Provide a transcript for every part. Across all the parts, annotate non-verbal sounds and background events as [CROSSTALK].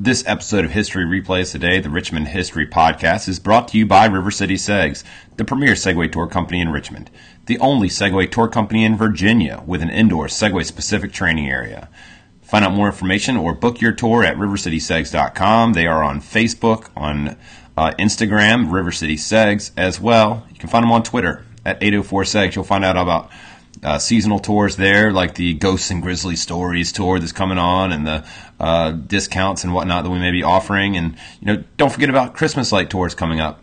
This episode of History Replays Today, the Richmond History Podcast, is brought to you by River City Segs, the premier Segway tour company in Richmond, the only Segway tour company in Virginia with an indoor Segway specific training area. Find out more information or book your tour at rivercitysegs.com. They are on Facebook, on uh, Instagram, River City Segs as well. You can find them on Twitter at 804 Segs. You'll find out about uh, seasonal tours there, like the Ghosts and Grisly Stories tour that's coming on, and the uh, discounts and whatnot that we may be offering. And you know, don't forget about Christmas light tours coming up.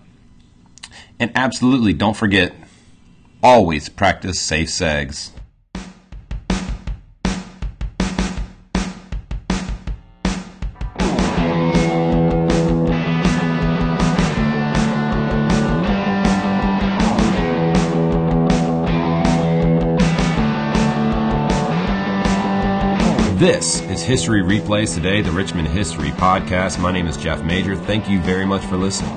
And absolutely, don't forget, always practice safe segs. This is History Replays Today, the Richmond History Podcast. My name is Jeff Major. Thank you very much for listening.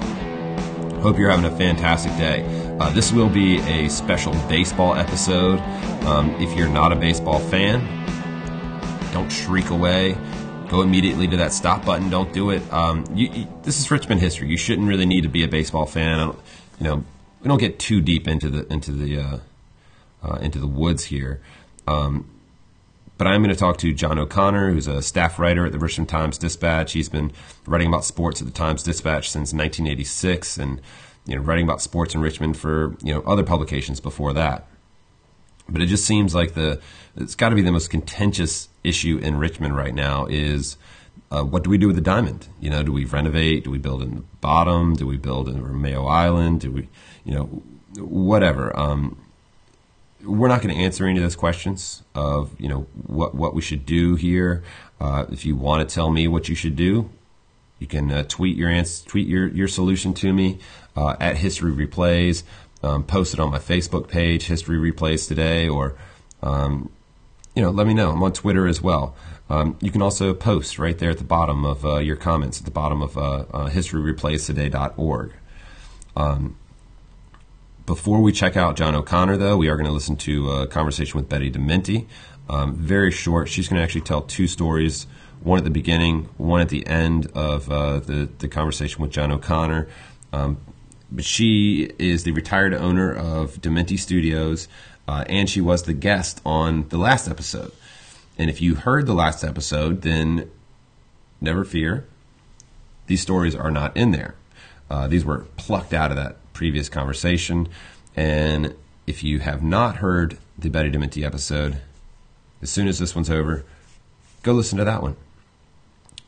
Hope you're having a fantastic day. Uh, this will be a special baseball episode. Um, if you're not a baseball fan, don't shriek away. Go immediately to that stop button. Don't do it. Um, you, you, this is Richmond history. You shouldn't really need to be a baseball fan. You know, we don't get too deep into the into the uh, uh, into the woods here. Um, but I'm going to talk to John O'Connor, who's a staff writer at the Richmond Times Dispatch. He's been writing about sports at the Times Dispatch since 1986, and you know, writing about sports in Richmond for you know other publications before that. But it just seems like the it's got to be the most contentious issue in Richmond right now is uh, what do we do with the diamond? You know, do we renovate? Do we build in the bottom? Do we build in Romeo Island? Do we, you know, whatever? Um, we're not going to answer any of those questions of you know what what we should do here. Uh, if you want to tell me what you should do, you can uh, tweet your answer, tweet your your solution to me uh, at History Replays. Um, post it on my Facebook page, History Replays Today, or um, you know let me know. I'm on Twitter as well. Um, you can also post right there at the bottom of uh, your comments at the bottom of uh, uh, historyreplaystoday.org. Um, before we check out John O'Connor, though, we are going to listen to a conversation with Betty Dementi. Um, very short. She's going to actually tell two stories one at the beginning, one at the end of uh, the, the conversation with John O'Connor. Um, but she is the retired owner of Dementi Studios, uh, and she was the guest on the last episode. And if you heard the last episode, then never fear, these stories are not in there. Uh, these were plucked out of that previous conversation. And if you have not heard the Betty Dementi episode, as soon as this one's over, go listen to that one.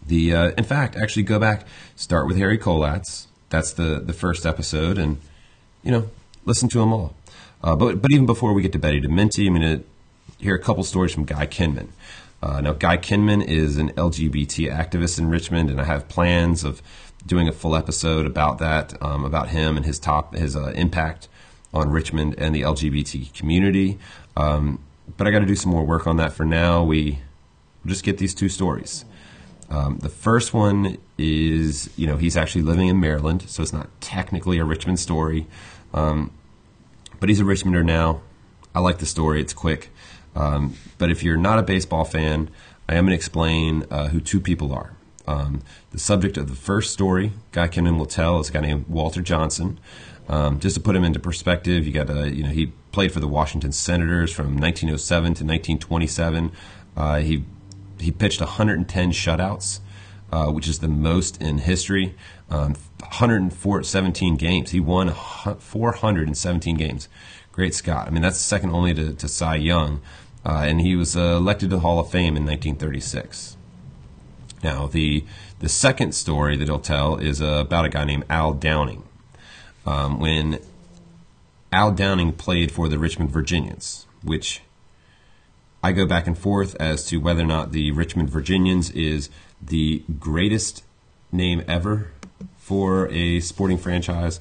The uh, in fact, actually go back, start with Harry Kollatz. That's the the first episode, and you know, listen to them all. Uh, but but even before we get to Betty Dementi, I'm going to hear a couple stories from Guy Kinman. Uh, now, Guy Kinman is an LGBT activist in Richmond, and I have plans of doing a full episode about that, um, about him and his top his uh, impact on Richmond and the LGBT community. Um, but I got to do some more work on that for now. We just get these two stories. Um, the first one is, you know, he's actually living in Maryland, so it's not technically a Richmond story, um, but he's a Richmonder now. I like the story; it's quick. Um, but if you're not a baseball fan, I am going to explain uh, who two people are. Um, the subject of the first story, Guy Kinman will tell, is a guy named Walter Johnson. Um, just to put him into perspective, you got a, you know he played for the Washington Senators from 1907 to 1927. Uh, he he pitched 110 shutouts, uh, which is the most in history. Um, 117 games. He won 417 games. Great Scott. I mean, that's second only to, to Cy Young. Uh, and he was uh, elected to the Hall of Fame in 1936. Now, the the second story that he'll tell is uh, about a guy named Al Downing. Um, when Al Downing played for the Richmond Virginians, which I go back and forth as to whether or not the Richmond Virginians is the greatest name ever for a sporting franchise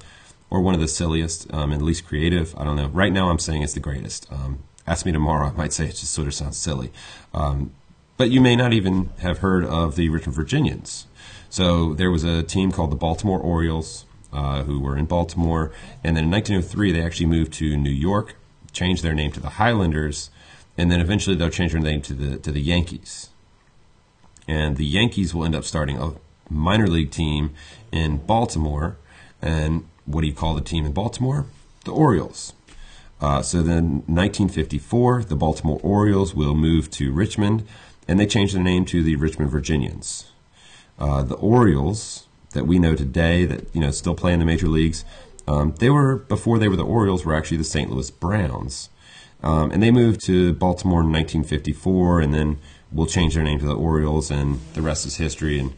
or one of the silliest um, and least creative. I don't know. Right now, I'm saying it's the greatest. Um, ask me tomorrow, I might say it just sort of sounds silly. Um, but you may not even have heard of the Richmond Virginians. So there was a team called the Baltimore Orioles uh, who were in Baltimore, and then in 1903 they actually moved to New York, changed their name to the Highlanders, and then eventually they'll change their name to the to the Yankees. And the Yankees will end up starting a minor league team in Baltimore. And what do you call the team in Baltimore? The Orioles. Uh, so then, 1954, the Baltimore Orioles will move to Richmond, and they changed their name to the Richmond Virginians. Uh, the Orioles that we know today, that you know still play in the major leagues, um, they were before they were the Orioles, were actually the St. Louis Browns, um, and they moved to Baltimore in 1954, and then we'll change their name to the Orioles, and the rest is history. And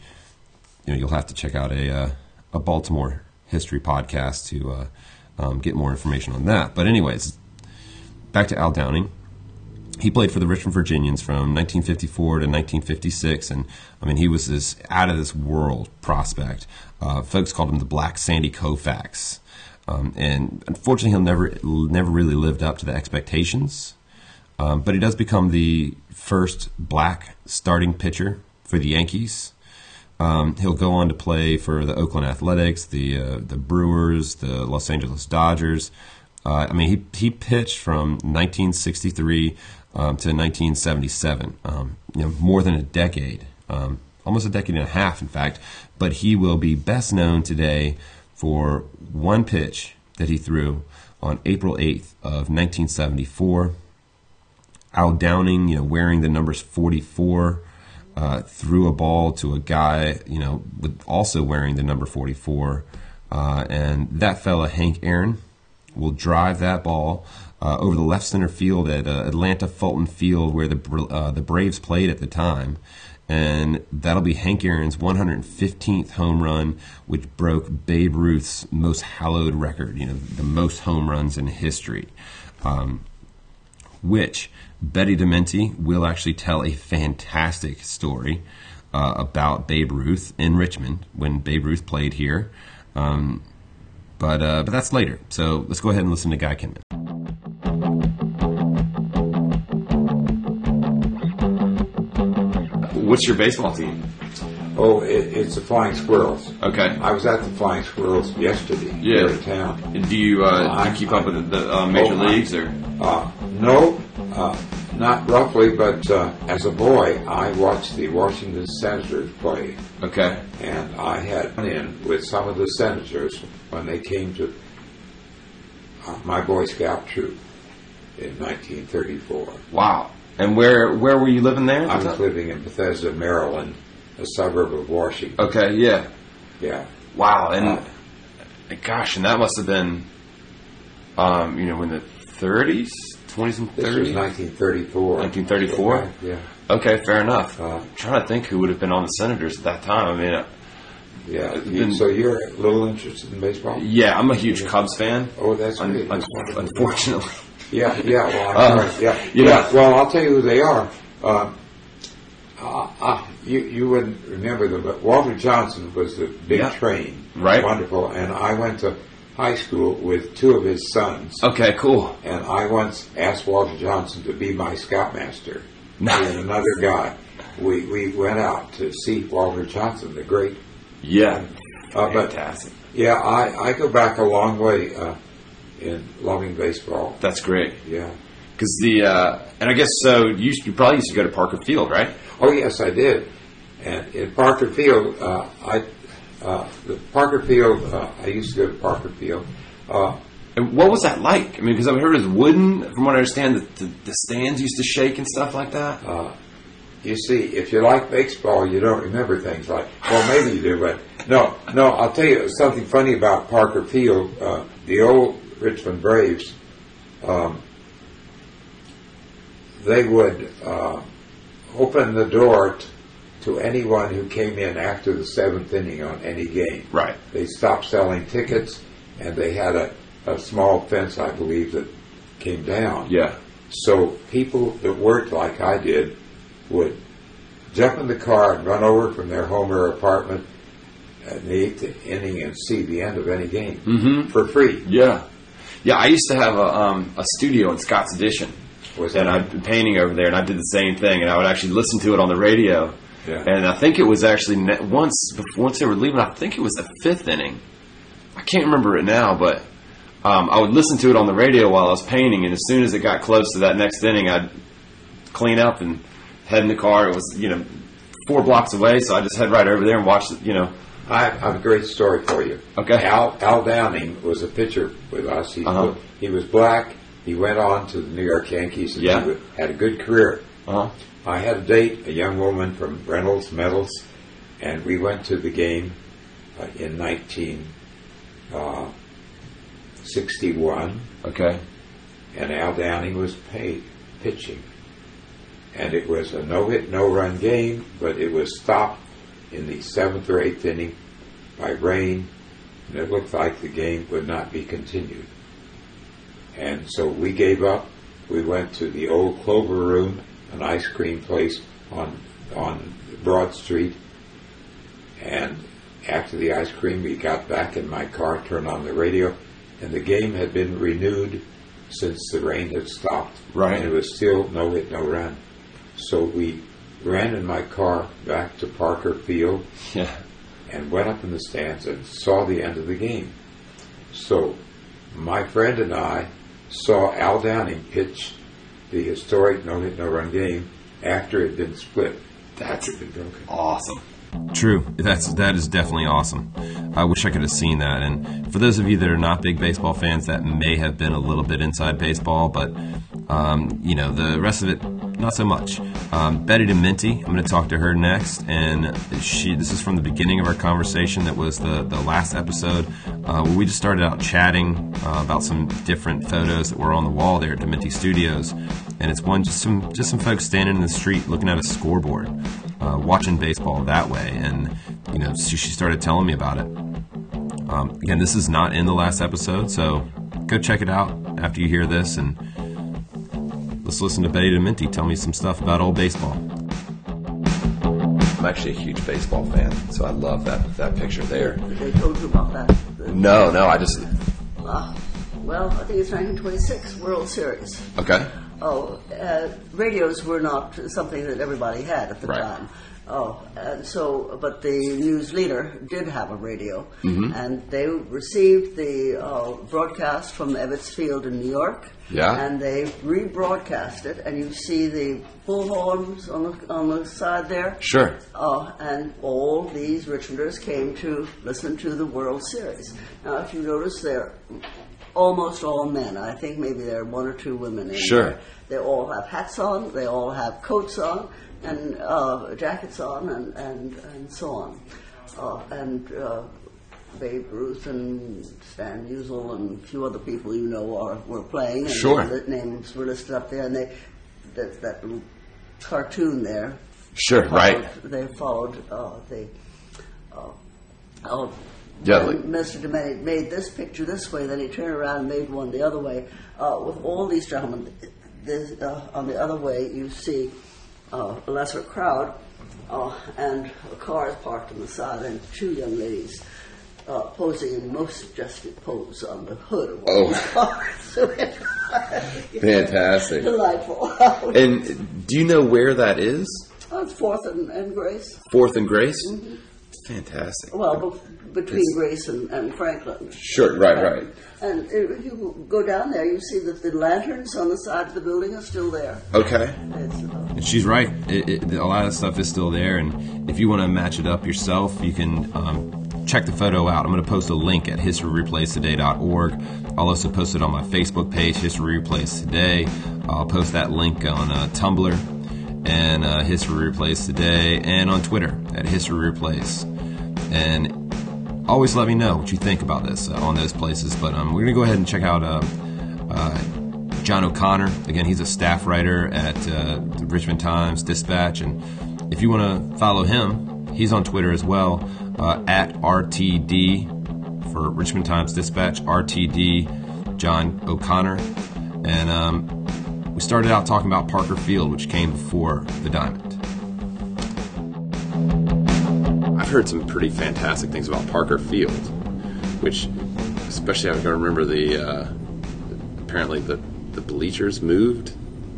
you know you'll have to check out a uh, a Baltimore history podcast to uh, um, get more information on that. But anyways, back to Al Downing. He played for the Richmond Virginians from 1954 to 1956, and I mean he was this out of this world prospect. Uh, folks called him the Black Sandy Koufax, um, and unfortunately, he'll never never really lived up to the expectations. Um, but he does become the first black starting pitcher for the Yankees. Um, he'll go on to play for the Oakland Athletics, the uh, the Brewers, the Los Angeles Dodgers. Uh, I mean, he he pitched from 1963 um, to 1977. Um, you know, more than a decade, um, almost a decade and a half, in fact. But he will be best known today for one pitch that he threw on April 8th of 1974. Al Downing, you know, wearing the numbers 44 uh, threw a ball to a guy, you know, with also wearing the number 44. Uh, and that fella, Hank Aaron, will drive that ball uh, over the left center field at uh, Atlanta Fulton Field, where the uh, the Braves played at the time. And that'll be Hank Aaron's 115th home run, which broke Babe Ruth's most hallowed record, you know, the most home runs in history. Um, which Betty Dementi will actually tell a fantastic story uh, about Babe Ruth in Richmond when Babe Ruth played here. Um, but uh, but that's later. So let's go ahead and listen to Guy Kinman. What's your baseball team? Oh, it, it's the Flying Squirrels. Okay. I was at the Flying Squirrels yesterday Yeah. here in town. And do you, uh, do you I- keep up with the, the uh, major Oh, I- leagues or? Uh, no, uh, not roughly, but uh, as a boy, I watched the Washington Senators play, Okay. and I had been in with some of the senators when they came to uh, my Boy Scout troop in 1934. Wow. And where where were you living there? I was time? living in Bethesda, Maryland, a suburb of Washington. Okay. Yeah. Yeah. Wow. And Uh, gosh, and that must have been, um, you know, in the 30s, 20s and This was 30s. 1934. 1934? Yeah. Okay, fair enough. Uh, I'm trying to think who would have been on the Senators at that time. I mean, uh, Yeah. You, so you're a little interested in baseball? yeah, I'm a huge Cubs fan. Oh, that's Un- un- unfortunately. Yeah, yeah. Well, I'm Uh. Yeah, yeah. know- Well, I'll tell you who they are. Uh, uh, uh, you you wouldn't remember them, but Walter Johnson was the big Yeah. train. Right. Wonderful. And I went to high school with two of his sons. Okay, cool. And I once asked Walter Johnson to be my scoutmaster. Nice. And another guy. We we went out to see Walter Johnson, the great. Yeah. Uh, but Fantastic. yeah, I, I go back a long way uh, in loving baseball. That's great. Yeah. Because the, uh, and I guess so, you, used- you probably used to go to Parker Field, right? Oh yes, I did. And in Parker Field, uh, I uh, the Parker Field. Uh, I used to go to Parker Field. Uh, And what was that like? I mean, because I've heard it was wooden. From what I understand, the, the, the stands used to shake and stuff like that. you see, if you like baseball, you don't remember things like. Well, maybe you do, but no, no. I'll tell you something funny about Parker Field. Uh, the old Richmond Braves. Um, they would uh, open the door t- to anyone who came in after the seventh inning on any game. Right. They stopped selling tickets, and they had a, a small fence, I believe, that came down. Yeah. So people that worked like I did would jump in the car and run over from their home or apartment in the eighth inning and see the end of any game Mhm. for free. Yeah. Yeah, I used to have a, um, a studio in Scott's Addition. Was and I'd been painting over there, and I did the same thing, and I would actually listen to it on the radio. Yeah. And I think it was actually ne- once once they were leaving. I think it was the fifth inning. I can't remember it now, but um, I would listen to it on the radio while I was painting, and as soon as it got close to that next inning, I'd clean up and head in the car. It was you know four blocks away, so I just head right over there and watch. You know, I I have a great story for you. Okay. Al Al Downing was a pitcher with us. He Uh-huh. he was black. He went on to the New York Yankees and Yeah. he had a good career. Uh-huh. I had a date, a young woman from Reynolds Metals, and we went to the game uh, in 1961, okay, and Al Downing was paid pitching. And it was a no hit, no run game, but it was stopped in the seventh or eighth inning by rain, and it looked like the game would not be continued. And so we gave up. We went to the old Clover Room, an ice cream place on on Broad Street. And after the ice cream, we got back in my car, turned on the radio, and the game had been renewed since the rain had stopped. Right. And it was still no hit, no run. So we ran in my car back to Parker Field [LAUGHS] yeah, and went up in the stands and saw the end of the game. So my friend and I saw Al Downing pitch the historic no hit no run game after it had been split. That's After it had been broken. awesome. True, that's that is definitely awesome. I wish I could have seen that. And for those of you that are not big baseball fans, that may have been a little bit inside baseball, but um, you know the rest of it, not so much. Um, Betty Dementi, I'm going to talk to her next, and she. This is from the beginning of our conversation. That was the the last episode uh, where we just started out chatting uh, about some different photos that were on the wall there at Dementi Studios, and it's one just some just some folks standing in the street looking at a scoreboard uh, watching baseball that way. And, you know, she, she started telling me about it. Um, again, this is not in the last episode, so go check it out after you hear this and let's listen to Betty Dementi tell me some stuff about old baseball. I'm actually a huge baseball fan, so I love that, that picture there. They told you about that. The- No, no, I just. uh, well, I think it's 1926 World Series. Okay. Oh, uh, radios were not something that everybody had at the Right. time. Oh, and so, but the news leader did have a radio, Mm-hmm. and they received the uh, broadcast from Ebbets Field in New York. Yeah. And they rebroadcast it, and you see the bullhorns on the on the side there. Sure. Uh, and all these Richmonders came to listen to the World Series. Now, if you notice, they're almost all men. I think maybe there are one or two women in Sure. there. They all have hats on, they all have coats on, and uh, jackets on, and, and, and so on. Uh, and uh, Babe Ruth and Stan Musial and a few other people you know are were playing. And Sure. The names were listed up there, and they that, that little cartoon there Sure, right. They followed uh, the. Uh, oh, Yeah, Mr. Domenic made this picture this way, then he turned around and made one the other way. Uh, with all these gentlemen, this, uh, on the other way, you see uh, a lesser crowd uh, and a car is parked on the side, and two young ladies. Uh, posing in most suggestive pose on the hood of one of these [LAUGHS] cars. [LAUGHS] Fantastic. Delightful. And do you know where that is? Oh, it's Fourth and, and Grace. Fourth and Grace? Fantastic. Well, be- between Grace and, and Franklin. Sure, right, right. And if you go down there, you see that the lanterns on the side of the building are still there. Okay. It's, uh, And she's right. It, it, a lot of stuff is still there, and if you want to match it up yourself, you can um, check the photo out. I'm going to post a link at historyreplaystoday.org. I'll also post it on my Facebook page, History Replays Today. I'll post that link on uh, Tumblr and uh, History Replays Today, and on Twitter at History Replays. And always let me know what you think about this uh, on those places. But um, we're going to go ahead and check out. Uh, uh, John O'Connor. Again, he's a staff writer at uh, the Richmond Times Dispatch, and if you want to follow him, he's on Twitter as well uh, at RTD for Richmond Times Dispatch. RTD John O'Connor, and um, we started out talking about Parker Field, which came before the Diamond. I've heard some pretty fantastic things about Parker Field, which, especially I remember the uh, apparently the the bleachers moved.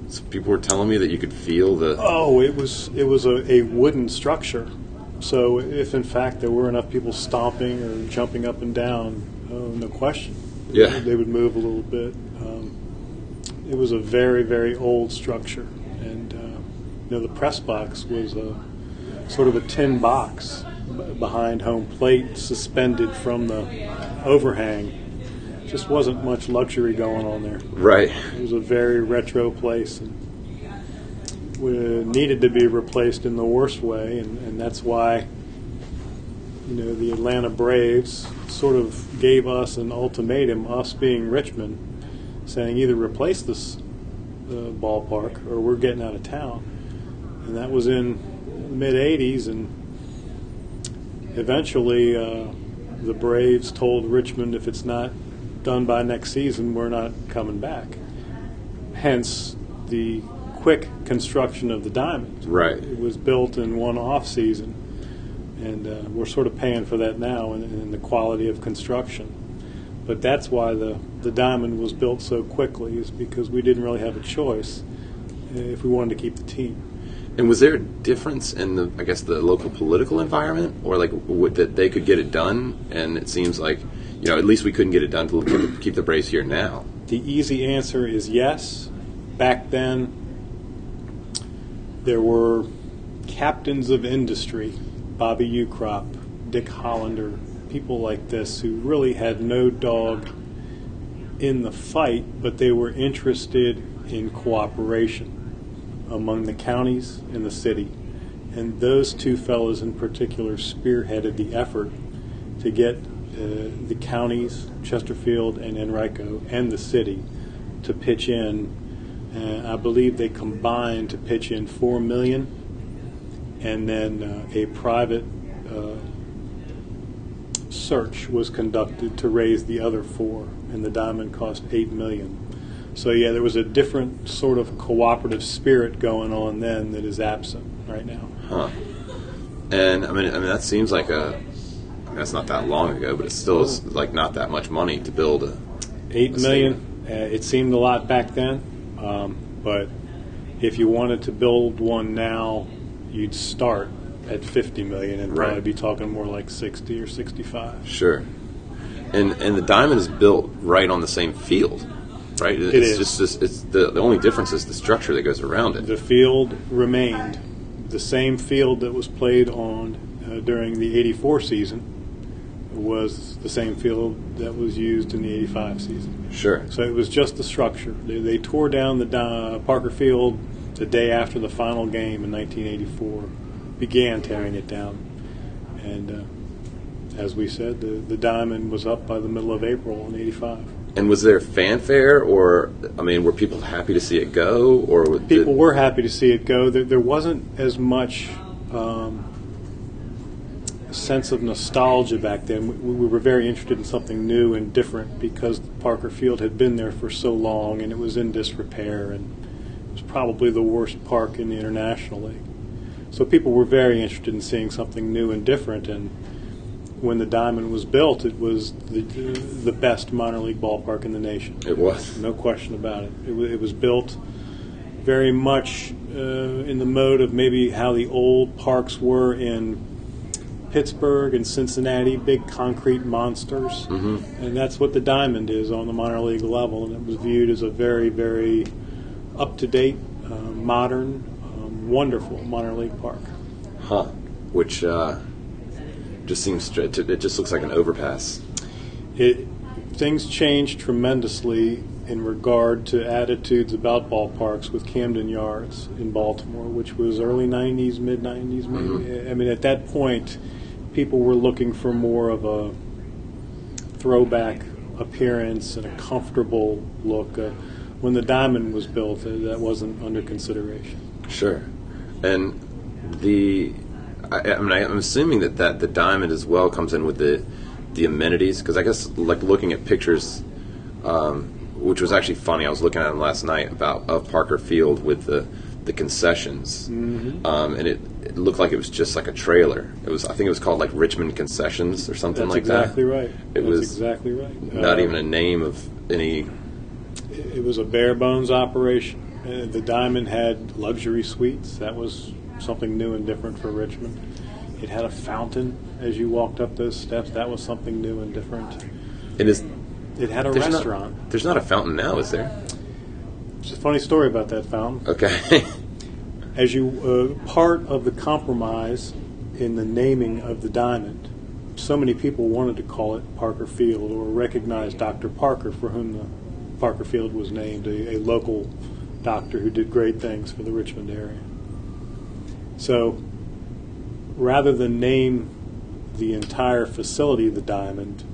Some people were telling me that you could feel the. Oh, it was it was a, a wooden structure. So if in fact there were enough people stomping or jumping up and down, oh, no question, Yeah. they would move a little bit. It was a very very old structure, and uh, you know the press box was a sort of a tin box b- behind home plate, suspended from the overhang. Just wasn't much luxury going on there. Right. It was a very retro place and needed to be replaced in the worst way, and, and that's why you know the Atlanta Braves sort of gave us an ultimatum, us being Richmond, saying either replace this uh, ballpark or we're getting out of town, and that was in the mid '80s, and eventually uh, the Braves told Richmond if it's not done by next season, we're not coming back. Hence the quick construction of the diamond. Right. It was built in one off season, and uh, we're sort of paying for that now in, in the quality of construction. But that's why the, the diamond was built so quickly, is because we didn't really have a choice uh, if we wanted to keep the team. And was there a difference in the, I guess, the local political environment, or like w- that they could get it done? And it seems like, you know, at least we couldn't get it done to keep the, keep the Braves here now. The easy answer is yes. Back then, there were captains of industry, Bobby Ukrop, Dick Hollander, people like this who really had no dog in the fight, but they were interested in cooperation among the counties and the city. And those two fellows in particular spearheaded the effort to get uh, the counties, Chesterfield and Henrico, and the city to pitch in. Uh, I believe they combined to pitch in four million, and then uh, a private uh, search was conducted to raise the other four, and the diamond cost eight million. So yeah, there was a different sort of cooperative spirit going on then that is absent right now. Huh. And I mean, I mean that seems like a. I mean, that's not that long ago, but it still is like not that much money to build a. Eight Let's million. Uh, it seemed a lot back then, um, but if you wanted to build one now, you'd start at fifty million and probably be talking more like sixty or sixty-five. Sure. And and the diamond is built right on the same field, right? It's is. just this, it's the the only difference is the structure that goes around it. The field remained the same field that was played on uh, during the '84 season was the same field that was used in the '85 season. Sure. So it was just the structure. They, they tore down the uh, Parker Field the day after the final game in 1984, began tearing it down. And uh, as we said, the, the diamond was up by the middle of April in 85. And was there fanfare, or I mean, were people happy to see it go, or did- People were happy to see it go. There, there wasn't as much um, sense of nostalgia back then. We, we were very interested in something new and different because Parker Field had been there for so long and it was in disrepair and it was probably the worst park in the International League. So people were very interested in seeing something new and different. And when the Diamond was built, it was the, the best minor league ballpark in the nation. It was. No question about it. It, it was built very much uh, in the mode of maybe how the old parks were in Pittsburgh and Cincinnati, big concrete monsters. Mm-hmm. And that's what the Diamond is on the minor league level. And it was viewed as a very, very up to date, uh, modern, um, wonderful minor league park. Huh. Which uh, just seems to, it just looks like an overpass. It, things changed tremendously in regard to attitudes about ballparks with Camden Yards in Baltimore, which was early 90s, mid 90s, maybe. I mean, at that point, people were looking for more of a throwback appearance and a comfortable look. Uh, when the Diamond was built, uh, that wasn't under consideration. Sure. And the, I, I mean, I, I'm assuming that, that the diamond as well comes in with the the amenities because I guess like looking at pictures, um, which was actually funny. I was looking at them last night about of Parker Field with the the concessions, Mm-hmm. um, and it, it looked like it was just like a trailer. It was I think it was called like Richmond Concessions or something That's like exactly that. Exactly right. It That's was exactly right. Not Uh, even a name of any. It was a bare bones operation. Uh, the Diamond had luxury suites. That was something new and different for Richmond. It had a fountain as you walked up those steps. That was something new and different. It is. It had a There's restaurant. Not, there's not a fountain now, is there? It's a funny story about that fountain. Okay. [LAUGHS] as you uh, part of the compromise in the naming of the diamond, so many people wanted to call it Parker Field or recognize Dr. Parker, for whom the Parker Field was named, a, a local doctor who did great things for the Richmond area. So, rather than name the entire facility the diamond,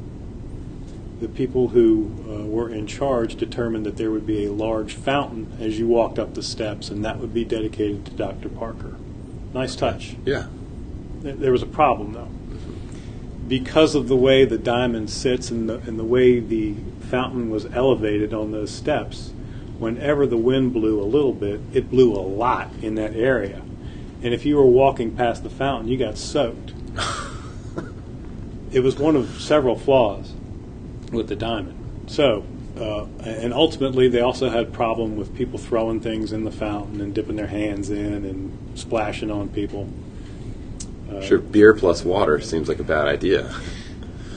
the people who uh, were in charge determined that there would be a large fountain as you walked up the steps, and that would be dedicated to Dr. Parker. Nice touch. Yeah. There was a problem, though. Because of the way the diamond sits and the, and the way the fountain was elevated on those steps, whenever the wind blew a little bit, it blew a lot in that area. And if you were walking past the fountain, you got soaked. it was one of several flaws with the diamond. So, uh, and ultimately, they also had problem with people throwing things in the fountain and dipping their hands in and splashing on people. Uh, sure, beer plus water seems like a bad idea.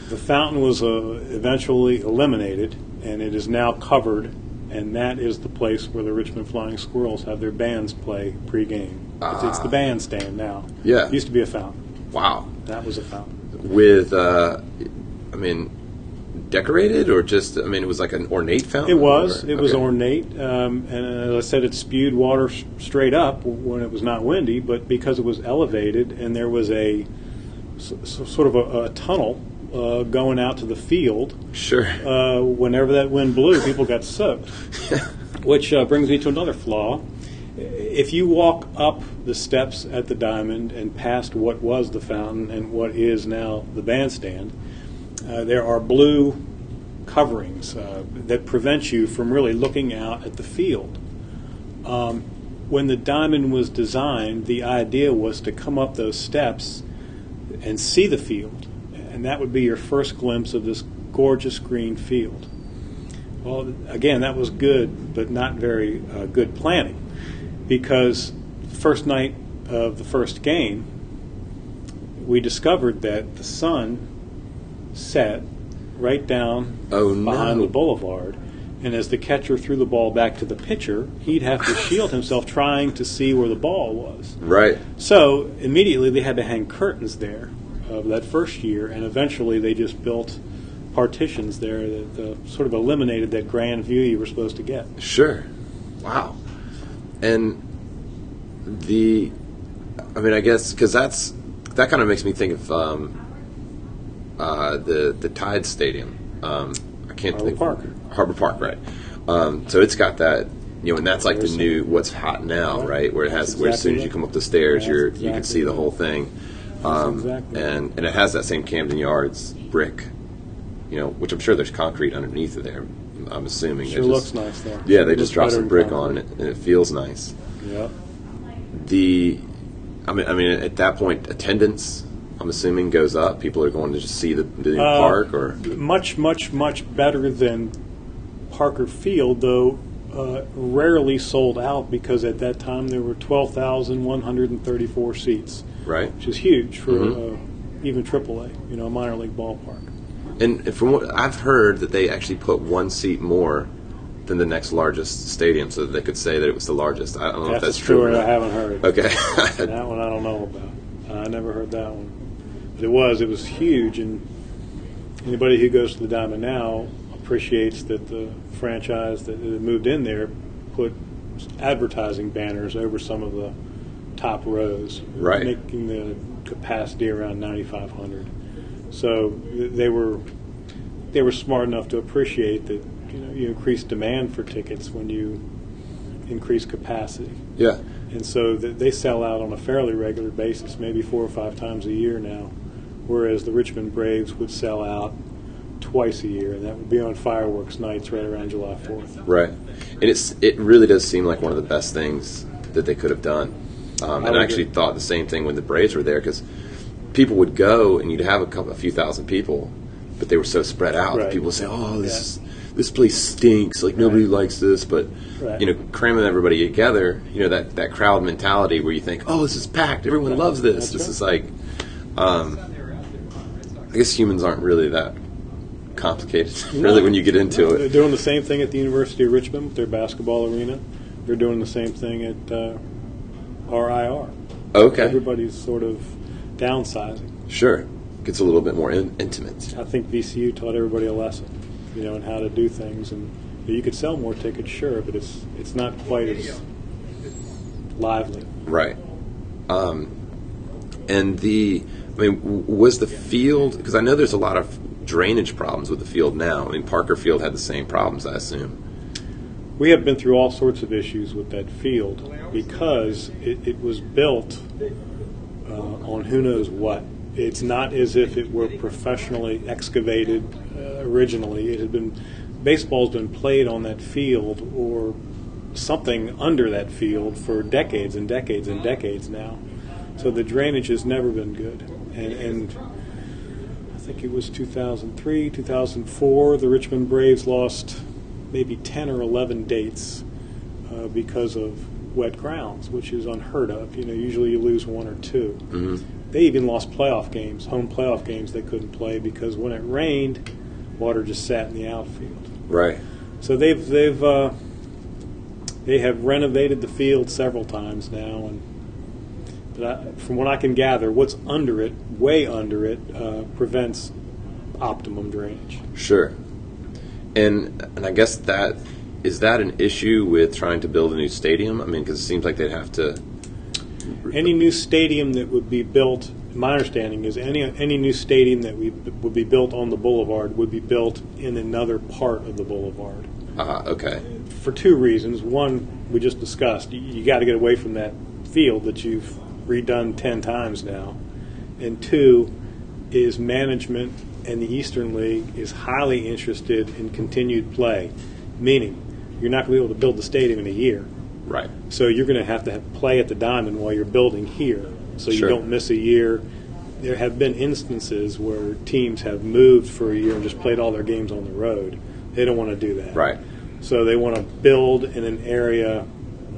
The fountain was uh, eventually eliminated, and it is now covered, and that is the place where the Richmond Flying Squirrels have their bands play pregame. It's, it's the ah. bandstand now. Yeah, it used to be a fountain. Wow, that was a fountain with. Uh, I mean, decorated or just? I mean, it was like an ornate fountain. It was. Or? It okay. was ornate, um, and as I said, it spewed water straight up when it was not windy. But because it was elevated and there was a sort of a, a tunnel uh, going out to the field. Sure. Uh, whenever that wind blew, people got soaked. [LAUGHS] Which uh, brings me to another flaw. If you walk up the steps at the diamond and past what was the fountain and what is now the bandstand, uh, there are blue coverings uh, that prevent you from really looking out at the field. Um, when the diamond was designed, the idea was to come up those steps and see the field, and that would be your first glimpse of this gorgeous green field. Well, again, that was good, but not very uh, good planning, because first night of the first game, we discovered that the sun set right down oh, behind no. the boulevard. And as the catcher threw the ball back to the pitcher, he'd have to shield himself trying to see where the ball was. Right. So immediately they had to hang curtains there of that first year, and eventually they just built partitions there that uh, sort of eliminated that grand view you were supposed to get. Sure. Wow. And the, I mean, I guess because that's that kind of makes me think of um, uh, the the Tide Stadium. Um, I can't think. Harbor think. Park. Harbor Park, right? Um, so it's got that. You know, and that's like the new what's hot now, right? Where it has, where as soon as you come up the stairs, you're you can see the whole thing, um, exactly. and and it has that same Camden Yards brick, you know, which I'm sure there's concrete underneath of there. I'm assuming. Sure just, looks nice there. Yeah, they just drop some brick on it, and it feels nice. Yep. The, I mean, I mean, at that point, attendance I'm assuming goes up. People are going to just see the, the uh, park, or much, much, much better than Parker Field, though uh, rarely sold out because at that time there were 12,134 seats. Right, which is huge for mm-hmm. uh, even AAA, you know, a minor league ballpark. And from what I've heard, that they actually put one seat more than the next largest stadium, so that they could say that it was the largest. I don't know that's if that's true. true. I haven't heard. Okay, that [LAUGHS] one I don't know about. I never heard that one but it was. It was huge, and anybody who goes to the Diamond now appreciates that the franchise that moved in there put advertising banners over some of the top rows, right. making the capacity around 9,500. So they were they were smart enough to appreciate that you know you increase demand for tickets when you increase capacity. Yeah. And so they sell out on a fairly regular basis, maybe four or five times a year now whereas the Richmond Braves would sell out twice a year, and that would be on fireworks nights right around July 4th. Right, and it's it really does seem like one of the best things that they could have done. Um, and I actually thought the same thing when the Braves were there because people would go and you'd have a couple, a few thousand people, but they were so spread out. Right. People would say, "Oh, this yeah. this place stinks. Like nobody right. likes this." But right. you know, cramming everybody together, you know that that crowd mentality where you think, "Oh, this is packed. Everyone loves this. That's this is like." Um, I guess humans aren't really that complicated, [LAUGHS] really, when you get into no, it. They're doing the same thing at the University of Richmond with their basketball arena. They're doing the same thing at uh, RIR. Okay. Everybody's sort of downsizing. Sure. Gets a little bit more in- intimate. I think VCU taught everybody a lesson, you know, and how to do things. And you could sell more tickets, sure, but it's it's not quite as lively. Right. Um, and the, I mean, was the field, because I know there's a lot of drainage problems with the field now. I mean, Parker Field had the same problems, I assume. We have been through all sorts of issues with that field because it, it was built uh, on who knows what. It's not as if it were professionally excavated uh, originally. It had been baseball's been played on that field or something under that field for decades and decades and decades now. So the drainage has never been good. And, and I think it was 2003, 2004, the Richmond Braves lost maybe 10 or 11 dates uh, because of wet grounds, which is unheard of. You know, usually you lose one or 2 They even lost playoff games, home playoff games they couldn't play because when it rained, water just sat in the outfield. Right. So they've they've uh, they have renovated the field several times now, and but I, from what I can gather, what's under it, way under it, uh, prevents optimum drainage. Sure. And and I guess that is that an issue with trying to build a new stadium? I mean, because it seems like they'd have to. Any new stadium that would be built, my understanding is any any new stadium that we, would be built on the boulevard would be built in another part of the boulevard. Uh, okay. for two reasons. One, we just discussed. You, you got to get away from that field that you've redone 10 times now. And two, is management and the Eastern League is highly interested in continued play, meaning you're not going to be able to build the stadium in a year. Right. So you're going to have to have play at the diamond while you're building here, so you Sure. don't miss a year. There have been instances where teams have moved for a year and just played all their games on the road. They don't want to do that. Right. So they want to build in an area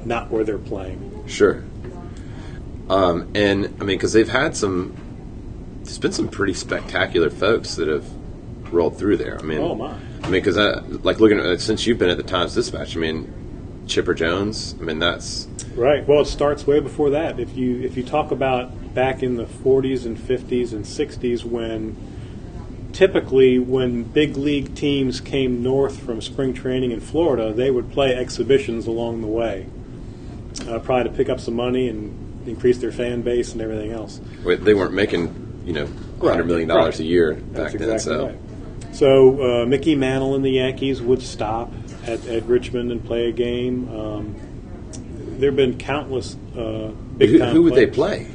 not where they're playing. Sure. Um, and I mean, because they've had some, there's been some pretty spectacular folks that have rolled through there. I mean, Oh, my. I mean, because I like looking at since you've been at the Times Dispatch, I mean, Chipper Jones. I mean, that's Right. Well, it starts way before that. If you if you talk about back in the 40s and 50s and 60s when typically when big league teams came north from spring training in Florida, they would play exhibitions along the way, uh, probably to pick up some money and increase their fan base and everything else. wait, they weren't making you know hundred million dollars right. a year back That's then. exactly So right. So uh, Mickey Mantle and the Yankees would stop at, at Richmond and play a game. Um, there have been countless uh, big who, time who would they play?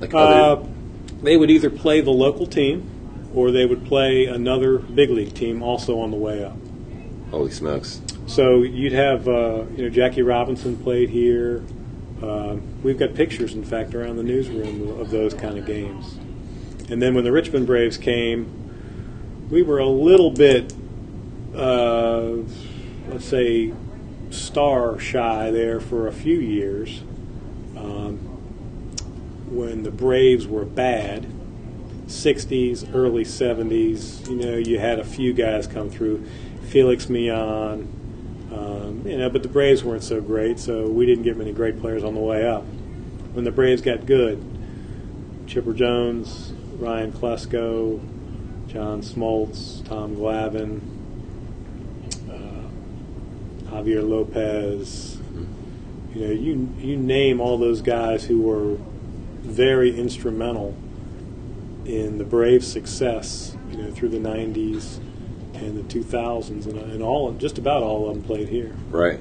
Like Uh, they would either play the local team or they would play another big league team also on the way up. holy smokes! So you'd have, uh, you know, Jackie Robinson played here. Um, we've got pictures, in fact, around the newsroom of those kind of games. And then when the Richmond Braves came, we were a little bit, uh, let's say, star shy there for a few years. Um, when the Braves were bad, 60s, early 70s, you know, you had a few guys come through. Felix Millan, um, you know, but the Braves weren't so great, so we didn't get many great players on the way up. When the Braves got good, Chipper Jones, Ryan Klesko, John Smoltz, Tom Glavine, uh, Javier Lopez, you know, you you name all those guys who were very instrumental in the Braves' success, you know, through the '90s and the 2000s, and, and all just about all of them played here. Right.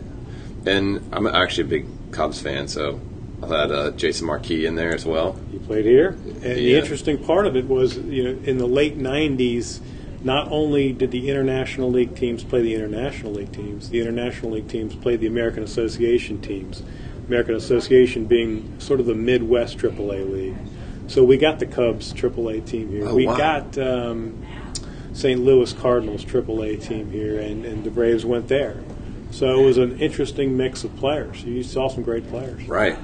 And I'm actually a big Cubs fan, so I had uh, Jason Marquis in there as well. He played here, and the interesting part of it was, you know, in the late '90s. Not only did the International League teams play the International League teams, the International League teams played the American Association teams. American Association being sort of the Midwest AAA league. So we got the Cubs AAA team here. Oh, we wow. got um, St. Louis Cardinals AAA team here, and, and the Braves went there. So it was an interesting mix of players. You saw some great players. Right.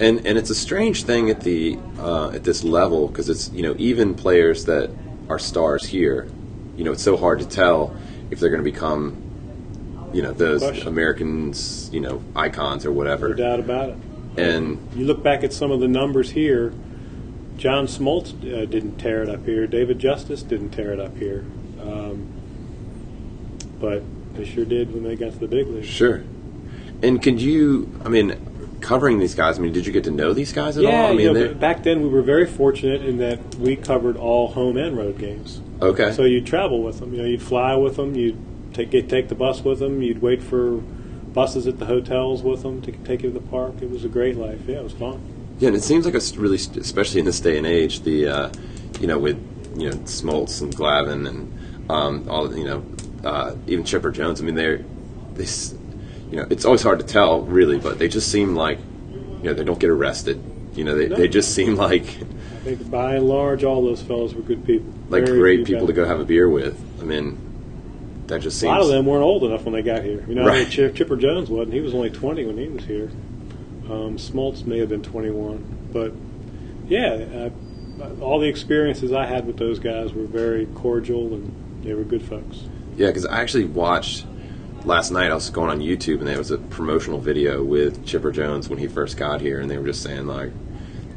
And and it's a strange thing at the uh, at this level because it's you know even players that are stars here, you know it's so hard to tell if they're going to become you know those Question. Americans you know icons or whatever. No doubt about it. And You look back at some of the numbers here. John Smoltz uh, didn't tear it up here. David Justice didn't tear it up here. Um, but they sure did when they got to the big leagues. sure. And could you? I mean, covering these guys. I mean, did you get to know these guys at Yeah, all? I mean, you know, back then we were very fortunate in that we covered all home and road games. okay. So you'd travel with them. You know, you'd fly with them. You'd take get, take the bus with them. You'd wait for buses at the hotels with them to take you to the park. It was a great life. Yeah, it was fun. Yeah, and it seems like it's really, especially in this day and age, the uh, you know with you know Smoltz and Glavine and um, all you know uh, even Chipper Jones. I mean, they're they you know it's always hard to tell really, but they just seem like you know they don't get arrested. You know, they, No. they just seem like I think by and large, all those fellows were good people. like Very great people to go have a beer with. I mean, that just seems. A lot of them weren't old enough when they got here. You know, Right. Chip, Chipper Jones wasn't. He was only 20 when he was here. Um, Smoltz may have been 21. But, yeah, uh, all the experiences I had with those guys were very cordial and they were good folks. Yeah, because I actually watched last night. I was going on YouTube, and there was a promotional video with Chipper Jones when he first got here, and they were just saying like,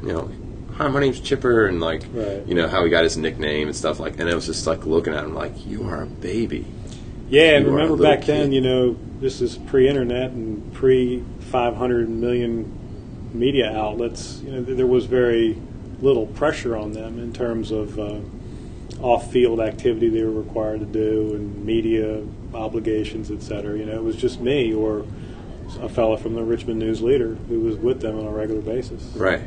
you know, hi, my name's Chipper, and like, Right. you know, how he got his nickname and stuff like. And I was just like looking at him like, you are a baby. Yeah, and You are a remember back then, you know, this is pre-internet and pre-500 million media outlets. You know, there was very little pressure on them in terms of uh, off-field activity they were required to do and media obligations, et cetera. You know, it was just me or a fellow from the Richmond News Leader who was with them on a regular basis. Right.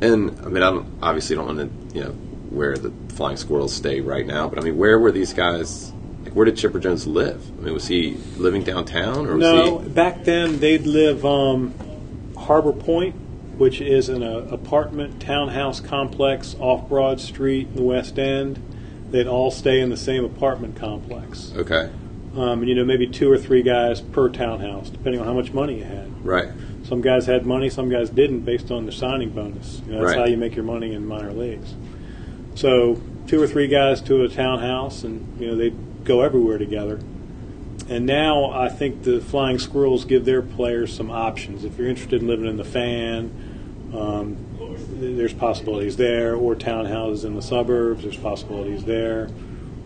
And I mean, I don't, obviously don't want to, you know, where the Flying Squirrels stay right now, but I mean, where were these guys? Like, where did Chipper Jones live? I mean, was he living downtown, or was No, he? back then they'd live um, Harbor Point, which is an uh, apartment townhouse complex off Broad Street in the West End. They'd all stay in the same apartment complex. Okay. Um, and you know, maybe two or three guys per townhouse, depending on how much money you had. Right. Some guys had money, some guys didn't, based on the signing bonus. You know, that's Right. how you make your money in minor leagues. So two or three guys to a townhouse, and you know they'd go everywhere together. And now I think the Flying Squirrels give their players some options. If you're interested in living in the fan, um, there's possibilities there, or townhouses in the suburbs. There's possibilities there,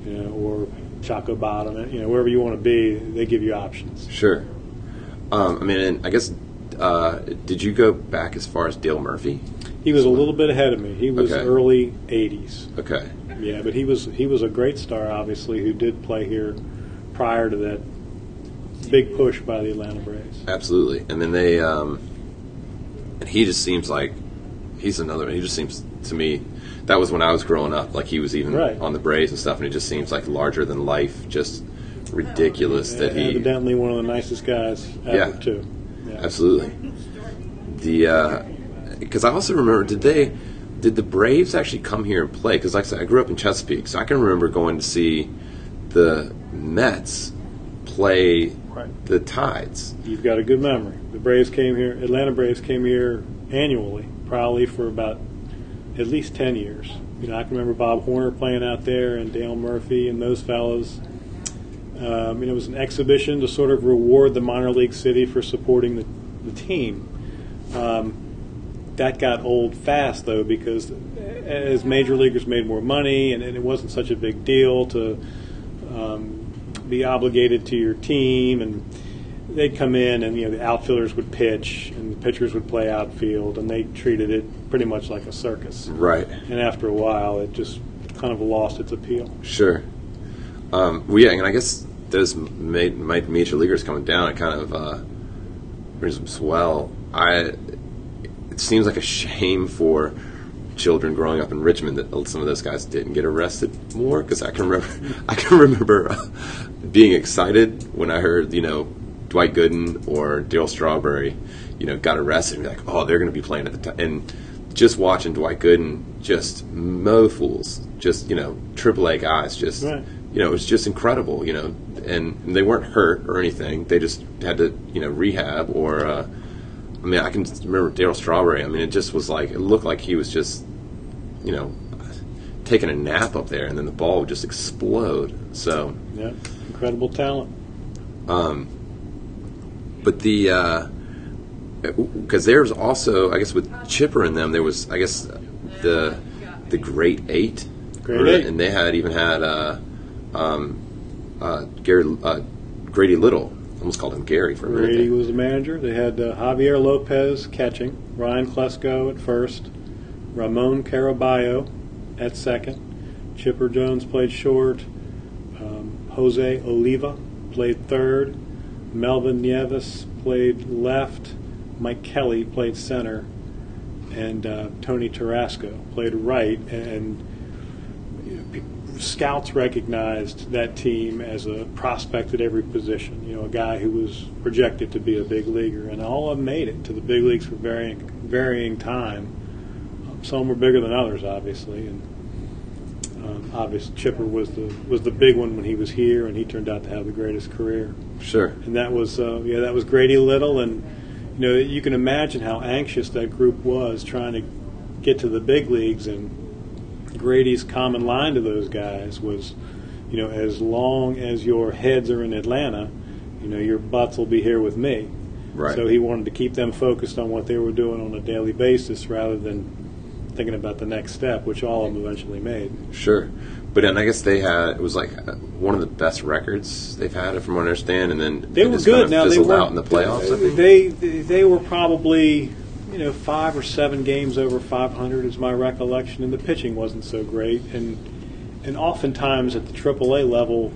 you know, or Shockoe Bottom. You know, wherever you want to be, they give you options. Sure. Um, I mean, and I guess, uh, did you go back as far as Dale Murphy? He was a little bit ahead of me. He was Okay. early '80s. Okay. Yeah, but he was he was a great star, obviously, who did play here prior to that big push by the Atlanta Braves. Absolutely. And then they, um, and he just seems like he's another. He just seems to me that was when I was growing up. Like he was even Right. on the Braves and stuff, and it just seems like larger than life. Just ridiculous that he. Evidently, one of the nicest guys ever, Yeah. too. Yeah. Absolutely. The uh, because I also remember did they did the Braves actually come here and play? Because like I said, I grew up in Chesapeake, so I can remember going to see the Mets play Right. the Tides. You've got a good memory. The Braves came here. Atlanta Braves came here annually, probably for about at least ten years. You know, I can remember Bob Horner playing out there and Dale Murphy and those fellows. Um, and it was an exhibition to sort of reward the minor league city for supporting the, the team. Um, that got old fast though because as major leaguers made more money and, and it wasn't such a big deal to um, be obligated to your team and they'd come in and you know the outfielders would pitch and the pitchers would play outfield and they treated it pretty much like a circus Right. and after a while it just kind of lost its appeal Sure. Um, well, yeah, and I guess those ma- ma- major leaguers coming down, it kind of uh, brings them swell. I. It seems like a shame for children growing up in Richmond that some of those guys didn't get arrested more because I can remember [LAUGHS] I can remember uh, being excited when I heard you know Dwight Gooden or Darryl Strawberry you know got arrested and be like oh they're going to be playing at the time and just watching Dwight Gooden just mow fools just you know triple A guys just Right. you know it was just incredible you know and they weren't hurt or anything they just had to you know rehab or uh, I mean I can remember Darryl Strawberry I mean it just was like it looked like he was just you know, taking a nap up there, and then the ball would just explode. So, yeah incredible talent but the uh, because there's also I guess with Chipper in them there was I guess the the Great Eight, Great Eight. and they had even had uh, um, uh, Gary uh, Grady Little. Almost called him Gary for a minute. There. was the manager. They had uh, Javier Lopez catching, Ryan Klesko at first, Ramon Caraballo at second, Chipper Jones played short, um, Jose Oliva played third, Melvin Nieves played left, Mike Kelly played center, and uh, Tony Tarasco played right. And know, scouts recognized that team as a prospect at every position. You know, a guy who was projected to be a big leaguer, and all of them made it to the big leagues for varying varying time. Some were bigger than others, obviously, and um, obviously Chipper was the was the big one when he was here, and he turned out to have the greatest career Sure. and that was uh, yeah that was Grady Little and you know you can imagine how anxious that group was trying to get to the big leagues and Grady's common line to those guys was you know as long as your heads are in Atlanta you know your butts will be here with me Right. so he wanted to keep them focused on what they were doing on a daily basis rather than thinking about the next step which all of them eventually made Sure, but then I guess they had it was like uh, one of the best records they've had, from what I understand. And then They were just kind good. of Now they were out in the playoffs. Think. They they were probably you know five or seven games over 500 is my recollection, and the pitching wasn't so great. And and oftentimes at the AAA level,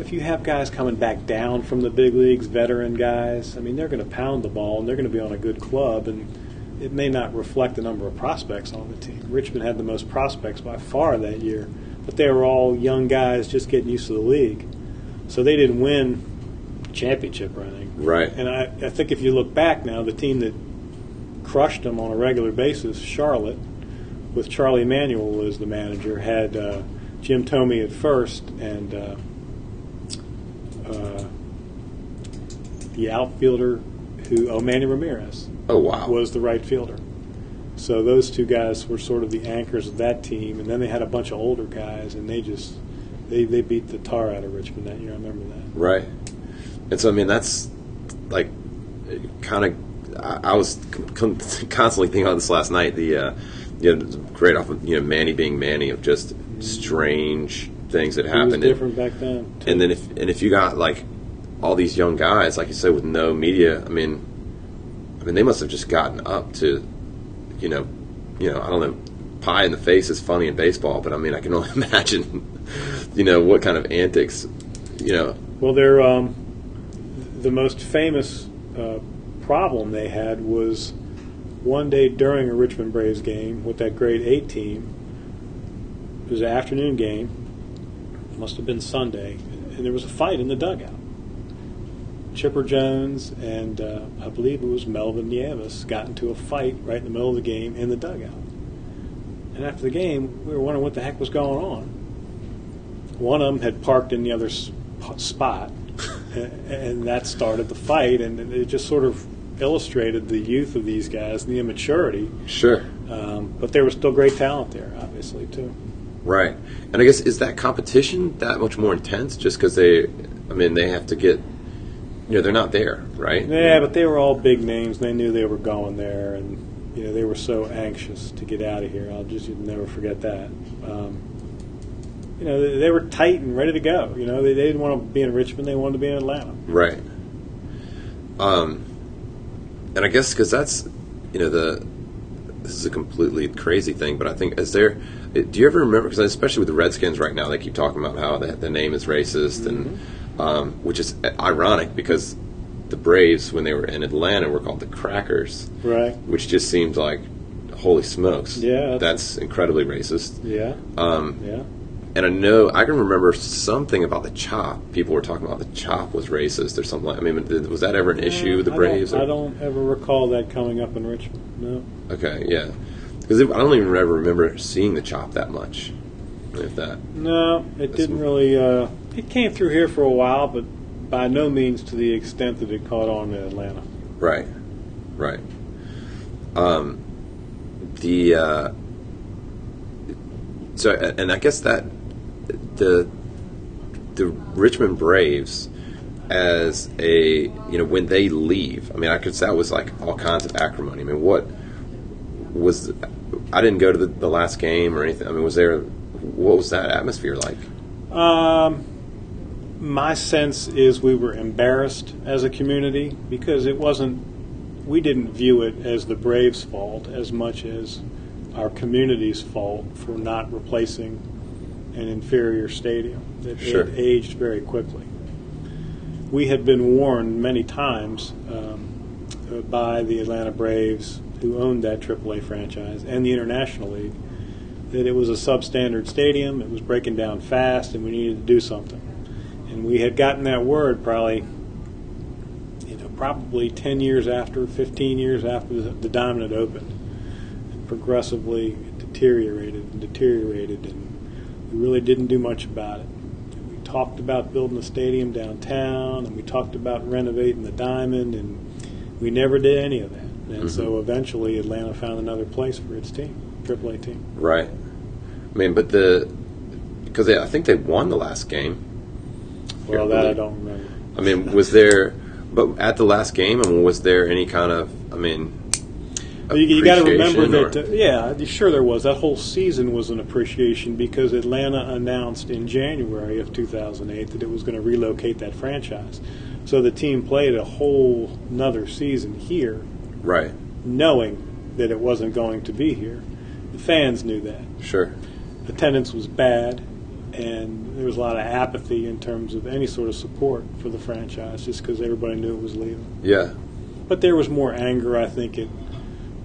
if you have guys coming back down from the big leagues, veteran guys, I mean they're going to pound the ball and they're going to be on a good club and. It may not reflect the number of prospects on the team. Richmond had the most prospects by far that year, but they were all young guys just getting used to the league. So they didn't win championship or anything. Right. And I, I think if you look back now, the team that crushed them on a regular basis, Charlotte, with Charlie Manuel as the manager, had uh, Jim Thome at first and uh, uh, the outfielder who, oh, Manny Ramirez oh wow. was the right fielder. So those two guys were sort of the anchors of that team, and then they had a bunch of older guys, and they just they, they beat the tar out of Richmond that year. I remember that. Right. And so, I mean, that's like kind of. I, I was con- constantly thinking about this last night. The uh, you know, great off of you know Manny being Manny of just strange things that It was happened. different back then. too. And then if and if you got like all these young guys, like you said, with no media, I mean, I mean, they must have just gotten up to, you know, you know, I don't know, pie in the face is funny in baseball, but I mean, I can only [LAUGHS] imagine, you know, what kind of antics, you know, Well, their um, the most famous uh, problem they had was one day during a Richmond Braves game with that Great Eight team. It was an afternoon game. Must have been Sunday, and there was a fight in the dugout. Chipper Jones and uh, I believe it was Melvin Nieves got into a fight right in the middle of the game in the dugout. And after the game, we were wondering what the heck was going on. One of them had parked in the other spot, [LAUGHS] and, and that started the fight. And it just sort of illustrated the youth of these guys and the immaturity. sure, Um, but there was still great talent there, obviously, too. right. And I guess is that competition that much more intense just because they, I mean, they have to get, know, they're not there, right? Yeah, but they were all big names. They knew they were going there, and you know they were so anxious to get out of here. I'll just never forget that. Um, you know, they, they were tight and ready to go. You know, they, they didn't want to be in Richmond; they wanted to be in Atlanta. Right. Um, and I guess because that's, you know, the this is a completely crazy thing, but I think is there. Do you ever remember? Because especially with the Redskins right now, they keep talking about how the, the name is racist, and um, which is ironic because the Braves, when they were in Atlanta, were called the Crackers, Right? which just seems like holy smokes, Yeah, that's incredibly racist. Yeah. Um, Yeah. and I know I can remember something about the chop. People were talking about the chop was racist or something. Like, I mean, was that ever an issue? With the I Braves? Don't, I don't ever recall that coming up in Richmond. No. Okay, yeah, because I don't even ever remember seeing the chop that much. If that, No, it didn't really. Uh, it came through here for a while, but by no means to the extent that it caught on in Atlanta. right, right. Um, the uh, so and I guess that the the Richmond Braves as a you know when they leave. I mean, I could say that was like all kinds of acrimony. I mean, what was I didn't go to the, the last game or anything. I mean, was there what was that atmosphere like? Um, my sense is we were embarrassed as a community because it wasn't. We didn't view it as the Braves' fault as much as our community's fault for not replacing an inferior stadium that Sure. had aged very quickly. We had been warned many times um, by the Atlanta Braves, who owned that AAA franchise, and the International League, that it was a substandard stadium, it was breaking down fast, and we needed to do something. And we had gotten that word probably, you know, probably 10 years after, 15 years after the, the diamond had opened. And progressively it deteriorated and deteriorated, and we really didn't do much about it. We talked about building a stadium downtown, and we talked about renovating the diamond, and we never did any of that. And so mm-hmm. eventually Atlanta found another place for its team, triple a team. Right. I mean, but the because I think they won the last game. Well, that I don't remember. I mean, was there? But at the last game, I mean, was there any kind of? I mean, you, you got to remember that, uh, yeah, sure there was. That whole season was an appreciation because Atlanta announced in January of 2008 that it was going to relocate that franchise. So the team played a whole another season here, right? knowing that it wasn't going to be here. The fans knew that. Sure. Attendance was bad, and there was a lot of apathy in terms of any sort of support for the franchise just because everybody knew it was leaving. Yeah. But there was more anger, I think, at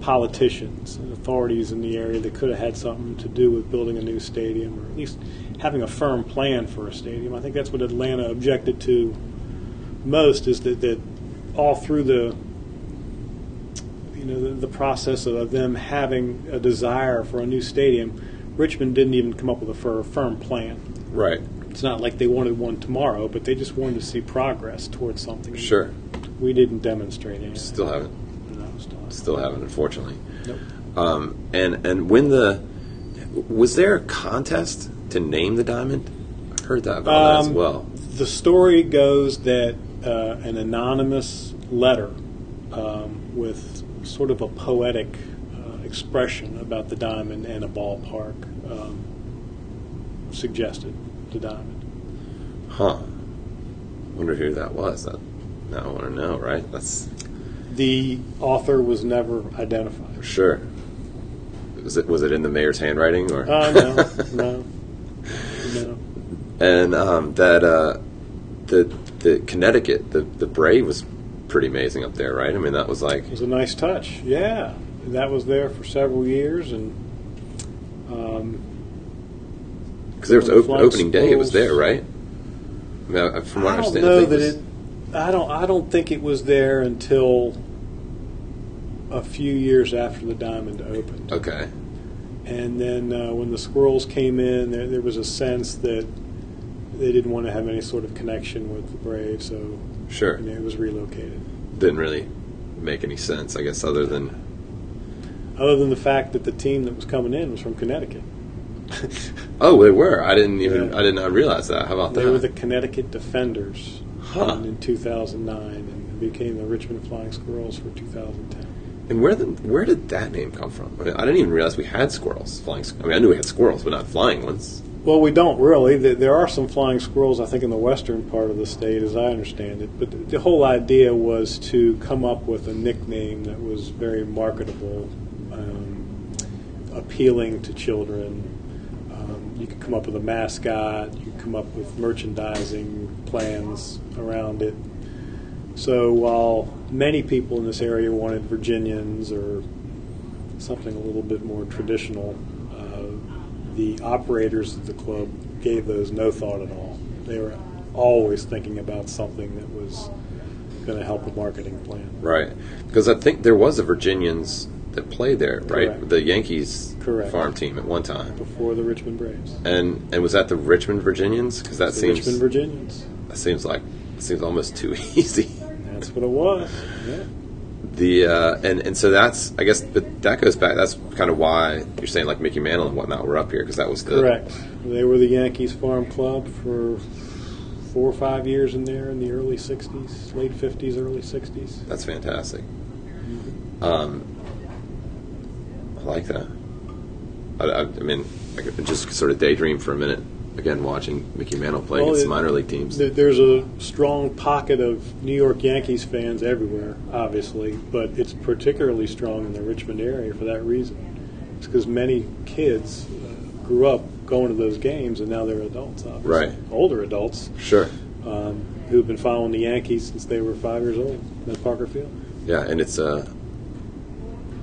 politicians and authorities in the area that could have had something to do with building a new stadium or at least having a firm plan for a stadium. I think that's what Atlanta objected to most is that, that all through the you know the, the process of them having a desire for a new stadium, Richmond didn't even come up with a firm plan. Right. It's not like they wanted one tomorrow, but they just wanted to see progress towards something. Sure. We didn't demonstrate anything. Still haven't. No, still haven't. Still haven't, unfortunately. Nope. Um, and and when the was there a contest to name the diamond? I heard that about that as Um, well. The story goes that uh, an anonymous letter um, with sort of a poetic expression about the diamond and a ballpark um, suggested the diamond. Huh. Wonder who that was. That, now I want to know. Right. That's The author was never identified. sure. Was it was it in the mayor's handwriting or? Oh, no, [LAUGHS] no, no. and um, that uh, the the Connecticut the the Brave was pretty amazing up there, right? I mean, that was like It was a nice touch. Yeah, that was there for several years, and um, because there was op- opening day, it was there, right? I mean, from what I, I don't understand, know I that it. I don't. I don't think it was there until a few years after the diamond opened. Okay, And then uh, when the squirrels came in, there, there was a sense that they didn't want to have any sort of connection with the Braves, so sure. you know, it was relocated. Didn't really make any sense, I guess, other than Other than the fact that the team that was coming in was from Connecticut. [LAUGHS] oh, they were. I didn't even Yeah. I did not realize that. How about They that? They were the Connecticut Defenders Huh. in, in 2009 and became the Richmond Flying Squirrels for 2010. and where the where did that name come from? I, mean, I didn't even realize we had squirrels flying. I mean, I knew we had squirrels, but not flying ones. Well, we don't really. There are some flying squirrels, I think, in the western part of the state, as I understand it. But the whole idea was to come up with a nickname that was very marketable, um, appealing to children. Um, you could come up with a mascot. You could come up with merchandising plans around it. So while many people in this area wanted Virginians or something a little bit more traditional, uh, the operators of the club gave those no thought at all. They were always thinking about something that was going to help the marketing plan. Right. Because I think there was a Virginians that played there, right? Correct. The Yankees Correct. farm team at one time. Before the Richmond Braves. And and was that the Richmond Virginians? Because that seems Richmond Virginians. that seems like seems almost too [LAUGHS] easy. That's what it was. Yeah. The uh, and and so that's I guess but that goes back. That's kind of why you're saying like Mickey Mantle and whatnot were up here because that was the Correct. They were the Yankees Farm Club for four or five years in there in the early '60s, late '50s, early '60s. That's fantastic. Um, I like that. I, I, I mean, I could just sort of daydream for a minute. Again, watching Mickey Mantle play Well, against it- minor league teams. There's a strong pocket of New York Yankees fans everywhere, obviously, but it's particularly strong in the Richmond area for that reason. It's because many kids uh, grew up going to those games, and now they're adults, obviously. Right. Older adults Sure. um, who've been following the Yankees since they were five years old at Parker Field. Yeah, and it's a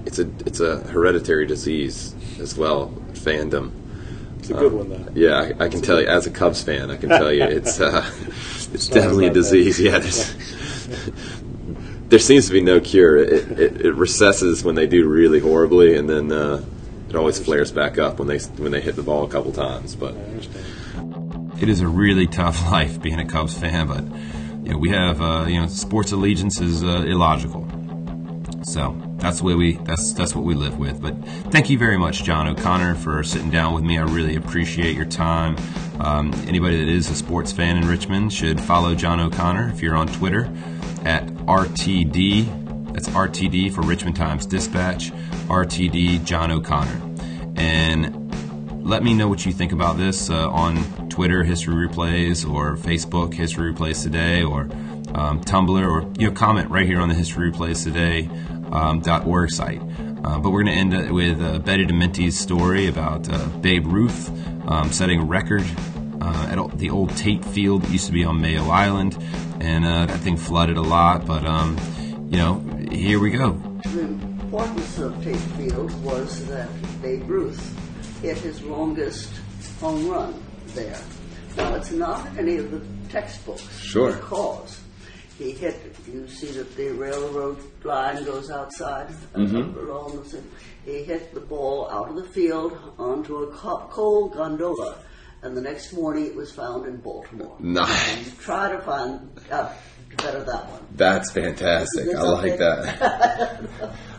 it's a it's a hereditary disease as well. Fandom. It's a good one, though. Yeah, I, I can tell you as a Cubs fan, I can tell you it's uh, [LAUGHS] [LAUGHS] it's Sorry definitely a about that. disease. Yeah, there's, [LAUGHS] there seems to be no cure. It, it, it recesses when they do really horribly, and then uh, it always flares back up when they when they hit the ball a couple times. But it is a really tough life being a Cubs fan, but you know we have uh, you know sports allegiance is uh, illogical. So that's the way we that's that's what we live with. But thank you very much, John O'Connor, for sitting down with me. I really appreciate your time. Um, anybody that is a sports fan in Richmond should follow John O'Connor if you're on Twitter at RTD. That's RTD for Richmond Times Dispatch. RTD John O'Connor. And let me know what you think about this uh, on Twitter, History Replays, or Facebook, History Replays Today, or um, Tumblr, or you know, comment right here on the History Replays Today um, .org site. Uh, but we're going to end it with uh, Betty Dementi's story about uh, Babe Ruth um, setting a record uh, at the old Tate Field that used to be on Mayo Island, and uh, that thing flooded a lot. But um, you know, here we go. The importance of Tate Field was that Babe Ruth hit his longest home run there. Now, it's not in any of the textbooks. Sure. Because he hit, you see that the railroad line goes outside along mm-hmm. the, he hit the ball out of the field onto a coal gondola. And the next morning it was found in Baltimore. Nice. And try to find out better that one. That's fantastic. I like that. [LAUGHS]